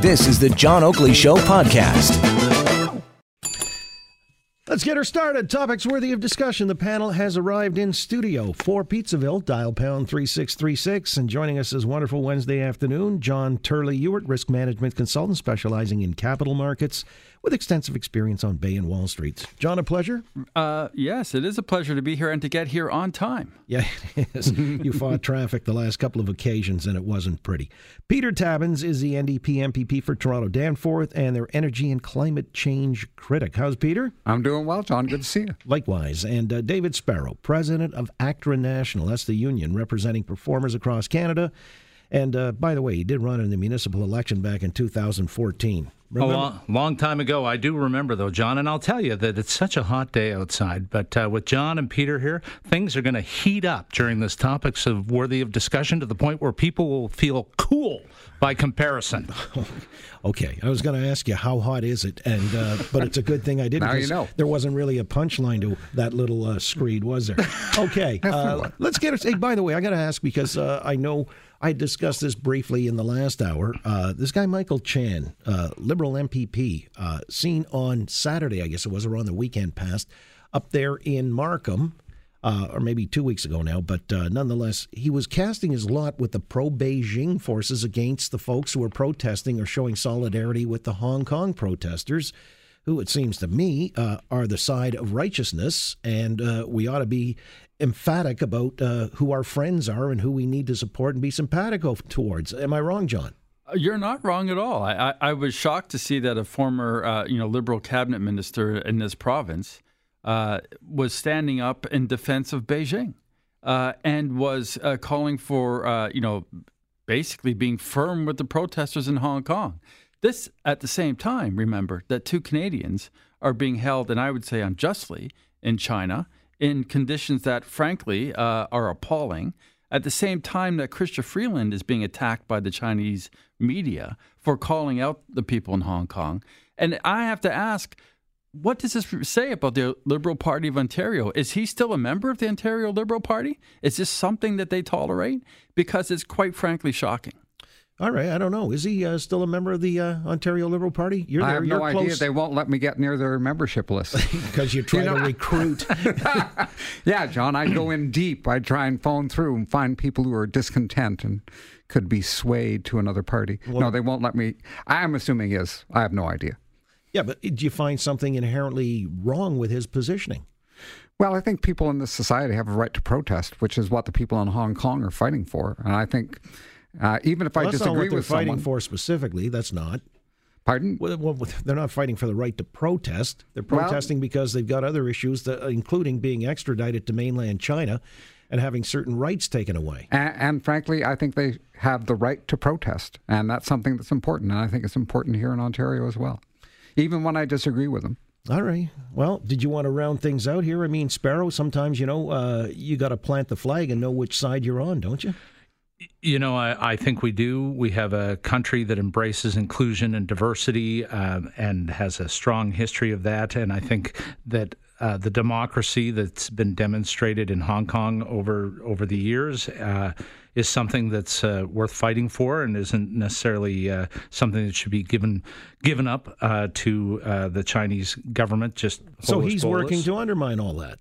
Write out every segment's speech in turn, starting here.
This is the John Oakley Show podcast. Let's get her started. Topics worthy of discussion. The panel has arrived in studio for Pizzaville. Dial pound 3636. And joining us this wonderful Wednesday afternoon, John Turley Ewart, risk management consultant specializing in capital markets with extensive experience on Bay and Wall Streets. John, a pleasure? Uh, yes, it is a pleasure to be here and to get here on time. Yeah, it is. you fought traffic the last couple of occasions and it wasn't pretty. Peter Tabuns is the NDP MPP for Toronto Danforth and their energy and climate change critic. How's Peter? I'm doing well, John. Good to see you. Likewise. And uh, David Sparrow, president of ACTRA National. That's the union representing performers across Canada. And uh, by the way, he did run in the municipal election back in 2014. Remember? A long, long, time ago. I do remember, though, John, and I'll tell you that it's such a hot day outside. But uh, with John and Peter here, things are going to heat up during this topics of worthy of discussion to the point where people will feel cool by comparison. okay, I was going to ask you how hot is it, and uh, but it's a good thing I didn't. now you know. There wasn't really a punchline to that little uh, screed, was there? Okay, uh, let's get. Hey, by the way, I got to ask because uh, I know I discussed this briefly in the last hour. Uh, this guy, Michael Chan, uh, Liberal MPP, uh, seen on Saturday, I guess it was, or on the weekend past, up there in Markham, uh, or maybe two weeks ago now, but uh, nonetheless, he was casting his lot with the pro Beijing forces against the folks who were protesting or showing solidarity with the Hong Kong protesters who it seems to me uh, are the side of righteousness, and uh, we ought to be emphatic about uh, who our friends are and who we need to support and be sympathetic towards. Am I wrong, John? Uh, you're not wrong at all. I, I, I was shocked to see that a former, uh, you know, liberal cabinet minister in this province uh, was standing up in defense of Beijing uh, and was uh, calling for, you know, basically being firm with the protesters in Hong Kong. This, at the same time, remember that two Canadians are being held, and I would say unjustly, in China in conditions that, frankly, uh, are appalling. At the same time that Chrystia Freeland is being attacked by the Chinese media for calling out the people in Hong Kong. And I have to ask, what does this say about the Liberal Party of Ontario? Is he still a member of the Ontario Liberal Party? Is this something that they tolerate? Because it's quite frankly shocking. All right, I don't know. Is he uh, still a member of the uh, Ontario Liberal Party? You're there. I have no close. idea. They won't let me get near their membership list because you try you know? to recruit. yeah, John, I go in deep. I try and phone through and find people who are discontent and could be swayed to another party. Well, no, they won't let me. I'm assuming is. I have no idea. Yeah, but do you find something inherently wrong with his positioning? Well, I think people in this society have a right to protest, which is what the people in Hong Kong are fighting for, and I think uh, even if well, I disagree not what they're with fighting someone, for specifically, that's not. Pardon? Well, well, they're not fighting for the right to protest. They're protesting well, because they've got other issues, that, including being extradited to mainland China and having certain rights taken away. And, and, frankly, I think they have the right to protest, and that's something that's important. And I think it's important here in Ontario as well, even when I disagree with them. All right. Well, did you want to round things out here? I mean, Sparrow. Sometimes you know uh, you got to plant the flag and know which side you're on, don't you? You know, I, I, think we do. We have a country that embraces inclusion and diversity um, and has a strong history of that. And I think that uh, the democracy that's been demonstrated in Hong Kong over over the years uh, is something that's uh, worth fighting for, and isn't necessarily uh, something that should be given given up uh, to uh, the Chinese government. Just so he's working to undermine all that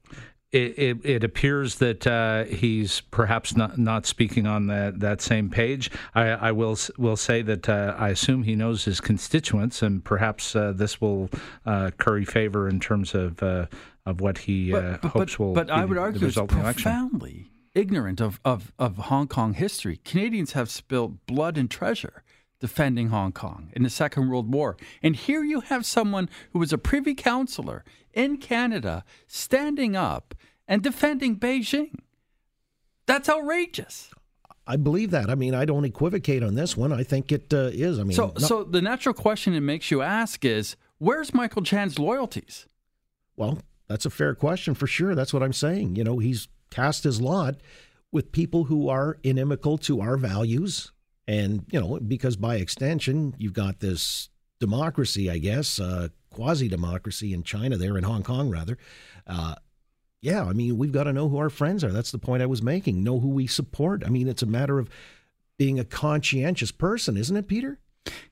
it, it, it, appears that uh, he's perhaps not, not speaking on that, that same page. I, I will will say that uh, I assume he knows his constituents, and perhaps uh, this will uh, curry favor in terms of uh, of what he but, uh, hopes but, will. But I would argue it's profoundly ignorant of, of, of Hong Kong history. Canadians have spilled blood and treasure defending Hong Kong in the Second World War. And here you have someone who was a privy councillor in Canada standing up and defending Beijing. That's outrageous. I believe that. I mean, I don't equivocate on this one. I think it uh, is. I mean, so so the natural question it makes you ask is, where's Michael Chan's loyalties? Well, that's a fair question for sure. That's what I'm saying. You know, he's cast his lot with people who are inimical to our values, and you know, because by extension, you've got this democracy, I guess, uh, quasi democracy in China, there in Hong Kong, rather. Uh, yeah, I mean, we've got to know who our friends are. That's the point I was making. Know who we support. I mean, it's a matter of being a conscientious person, isn't it, Peter?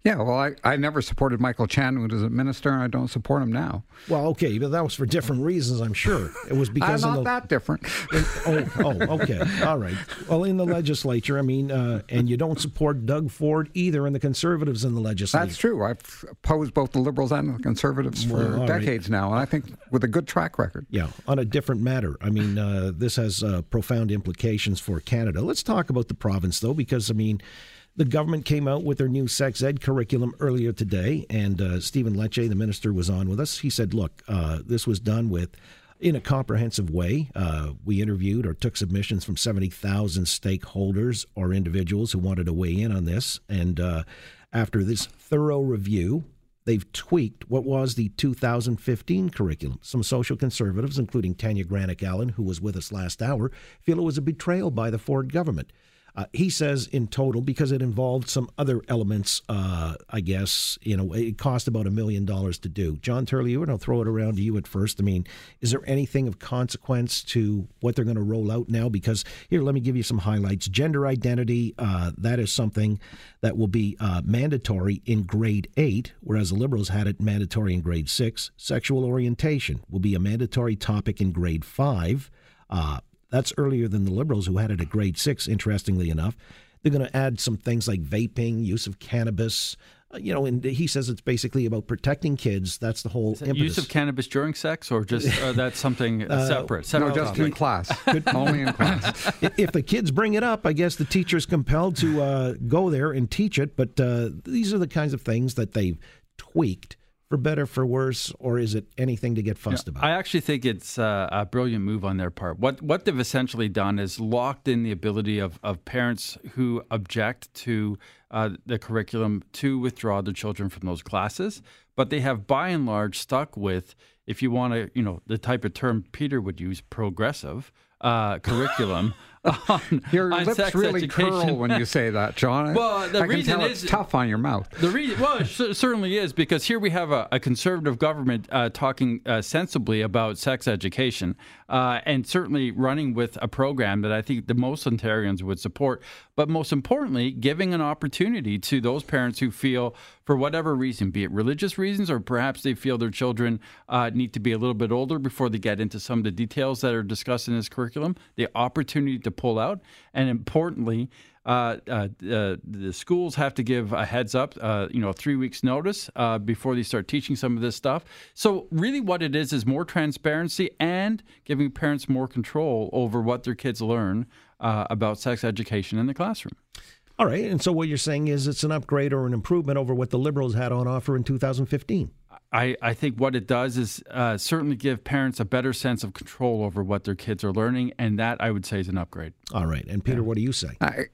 Yeah, well, I, I never supported Michael Chan when he was a minister, and I don't support him now. Well, okay, but that was for different reasons, I'm sure. It was because of I'm not the, that different. in- oh, oh, okay, all right. Well, in the legislature, I mean, uh, and you don't support Doug Ford either, and the Conservatives in the legislature. That's true. I've opposed both the Liberals and the Conservatives for Well, all right. decades now, and I think with a good track record. Yeah, on a different matter. I mean, uh, this has uh, profound implications for Canada. Let's talk about the province, though, because, I mean, the government came out with their new sex ed curriculum earlier today, and uh, Stephen Lecce, the minister, was on with us. He said, look, uh, this was done with in a comprehensive way. Uh, we interviewed or took submissions from 70,000 stakeholders or individuals who wanted to weigh in on this. And uh, after this thorough review, they've tweaked what was the 2015 curriculum. Some social conservatives, including Tanya Granic Allen, who was with us last hour, feel it was a betrayal by the Ford government. Uh, he says in total, because it involved some other elements, uh, I guess, you know, it cost about a million dollars to do. John Turley, I'll throw it around to you at first. I mean, is there anything of consequence to what they're going to roll out now? Because here, let me give you some highlights. Gender identity, uh, that is something that will be uh, mandatory in grade eight, whereas the Liberals had it mandatory in grade six. Sexual orientation will be a mandatory topic in grade five. Uh, that's earlier than the Liberals, who had it at grade six, interestingly enough. They're going to add some things like vaping, use of cannabis. Uh, you know, and he says it's basically about protecting kids. That's the whole impetus. Use of cannabis during sex, or just uh, that's something separate? No, separate just in topic? class. Only in class. if the kids bring it up, I guess the teacher's compelled to uh, go there and teach it. But uh, these are the kinds of things that they've tweaked for better, for worse, or is it anything to get fussed about? I actually think it's uh, a brilliant move on their part. What what they've essentially done is locked in the ability of, of parents who object to uh, the curriculum to withdraw their children from those classes. But they have, by and large, stuck with, if you want to, you know, the type of term Peter would use, progressive uh, curriculum. on, Your on lips really education. curl when you say that, John. Well, the I reason is- it's tough on your mouth. The reason, well, it certainly is because here we have a, a conservative government uh, talking uh, sensibly about sex education, uh, and certainly running with a program that I think the most Ontarians would support. But most importantly, giving an opportunity to those parents who feel, for whatever reason, be it religious reasons or perhaps they feel their children uh, need to be a little bit older before they get into some of the details that are discussed in this curriculum, the opportunity to pull out, and importantly uh, uh, the schools have to give a heads up, uh, you know, three weeks notice uh, before they start teaching some of this stuff. So really, what it is is more transparency and giving parents more control over what their kids learn uh, about sex education in the classroom. All right. And so what you're saying is it's an upgrade or an improvement over what the Liberals had on offer in 2015. I, I think what it does is uh, certainly give parents a better sense of control over what their kids are learning, and that I would say is an upgrade. All right. And Peter, what do you say? I,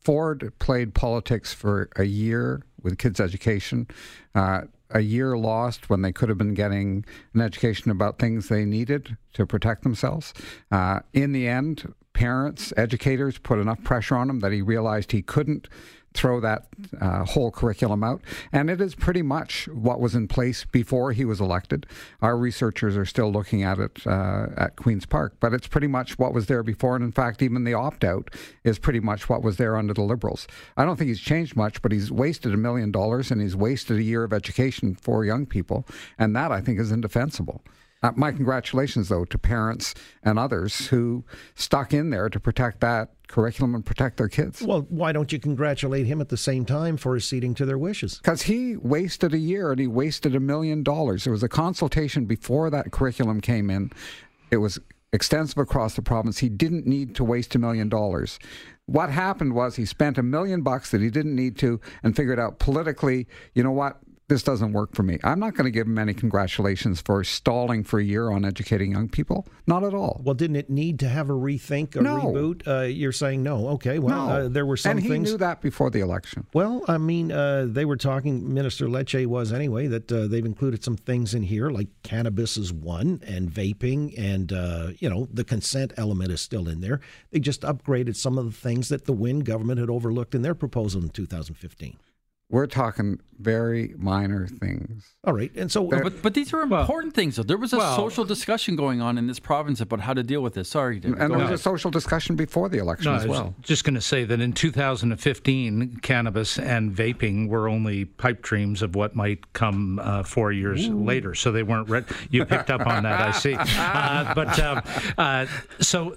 Ford played politics for a year with kids' education. Uh, a year lost when they could have been getting an education about things they needed to protect themselves. Uh, in the end, parents, educators put enough pressure on him that he realized he couldn't throw that uh, whole curriculum out. And it is pretty much what was in place before he was elected. Our researchers are still looking at it uh, at Queen's Park, but it's pretty much what was there before. And in fact, even the opt out is pretty much what was there under the Liberals. I don't think he's changed much, but he's wasted a million dollars and he's wasted a year of education for young people. And that I think is indefensible. Uh, my congratulations, though, to parents and others who stuck in there to protect that curriculum and protect their kids. Well, why don't you congratulate him at the same time for acceding to their wishes? Because he wasted a year and he wasted a million dollars. There was a consultation before that curriculum came in. It was extensive across the province. He didn't need to waste a million dollars. What happened was he spent a million bucks that he didn't need to and figured out politically, you know what? This doesn't work for me. I'm not going to give him any congratulations for stalling for a year on educating young people. Not at all. Well, didn't it need to have a rethink, a No. reboot? Uh, you're saying no. Okay. Well, no, uh, there were some things. and he things. knew that before the election. Well, I mean, uh, they were talking. Minister Lecce was anyway that uh, they've included some things in here, like cannabis is one, and vaping, and uh, you know the consent element is still in there. They just upgraded some of the things that the Wynne government had overlooked in their proposal in 2015. We're talking very minor things. All right, and so but but these are important things. Though there was a well- social discussion going on in this province about how to deal with this. Sorry, David. And there was ahead. a social discussion before the election No, as I was well. just going to say that in 2015, cannabis and vaping were only pipe dreams of what might come uh, four years later. So they weren't. Re- you picked up on that, I see. Uh, but um, uh, so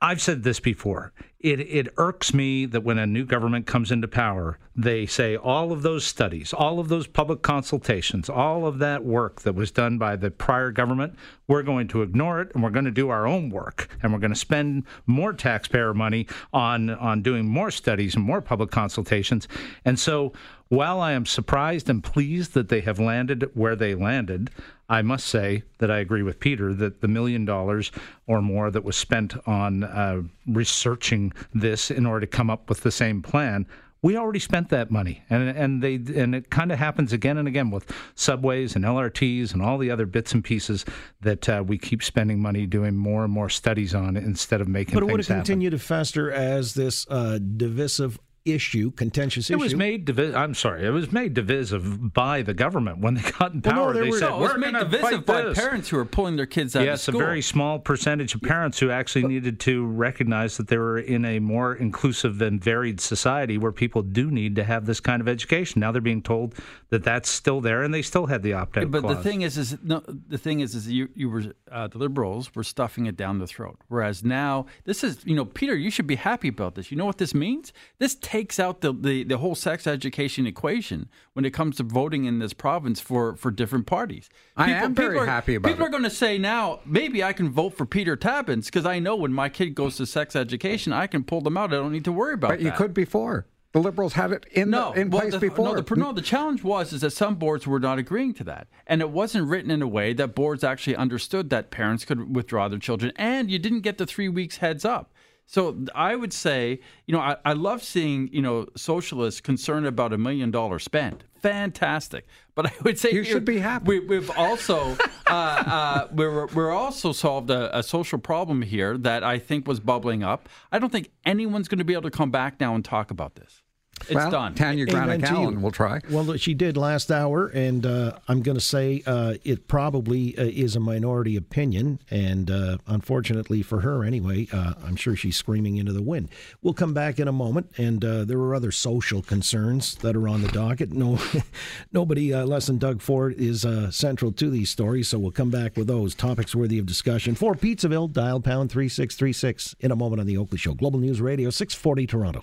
I've said this before. It, it irks me that when a new government comes into power, they say all of those studies, all of those public consultations, all of that work that was done by the prior government, we're going to ignore it and we're going to do our own work. And we're going to spend more taxpayer money on, on doing more studies and more public consultations. And so while I am surprised and pleased that they have landed where they landed, I must say that I agree with Peter that the million dollars or more that was spent on uh, researching this in order to come up with the same plan. We already spent that money, and and they and it kind of happens again and again with subways and LRTs and all the other bits and pieces that uh, we keep spending money doing more and more studies on instead of making. but would it happen. continue to fester as this uh, divisive issue, contentious issue. It was made divi- I'm sorry. It was made divisive by the government when they got in Well, no, power. they were- said no, it was we're made divisive by this." parents who are pulling their kids out Yes, of a very small percentage of parents who actually needed to recognize that they were in a more inclusive and varied society where people do need to have this kind of education. Now they're being told that that's still there, and they still had the opt-out But the thing is, is no, the thing is, is you you were uh, the liberals were stuffing it down the throat, whereas now this is, you know, Peter, you should be happy about this. You know what this means? This takes out the the, the whole sex education equation when it comes to voting in this province for for different parties. I am very are, happy about People it. are going to say now, maybe I can vote for Peter Tabuns because I know when my kid goes to sex education, I can pull them out. I don't need to worry about But you could before. The Liberals had it in, No, the, in well, place the, before. No the, no, the challenge was is that some boards were not agreeing to that, and it wasn't written in a way that boards actually understood that parents could withdraw their children, and you didn't get the three weeks heads up. So I would say, you know, I, I love seeing you know socialists concerned about a million dollar spend. Fantastic, but I would say You here- should be happy. We, we've also uh, uh, we're we're also solved a, a social problem here that I think was bubbling up. I don't think anyone's going to be able to come back now and talk about this. It's well, done. Tanya Amen Granic to you. Allen will try. Well, she did last hour, and uh, I'm going to say uh, it probably uh, is a minority opinion, and uh, unfortunately for her, anyway, uh, I'm sure she's screaming into the wind. We'll come back in a moment, and uh, there are other social concerns that are on the docket. No, nobody uh, less than Doug Ford is uh, central to these stories, so we'll come back with those topics worthy of discussion. For Pizzaville, dial pound three six three six in a moment on the Oakley Show, Global News Radio, six forty Toronto.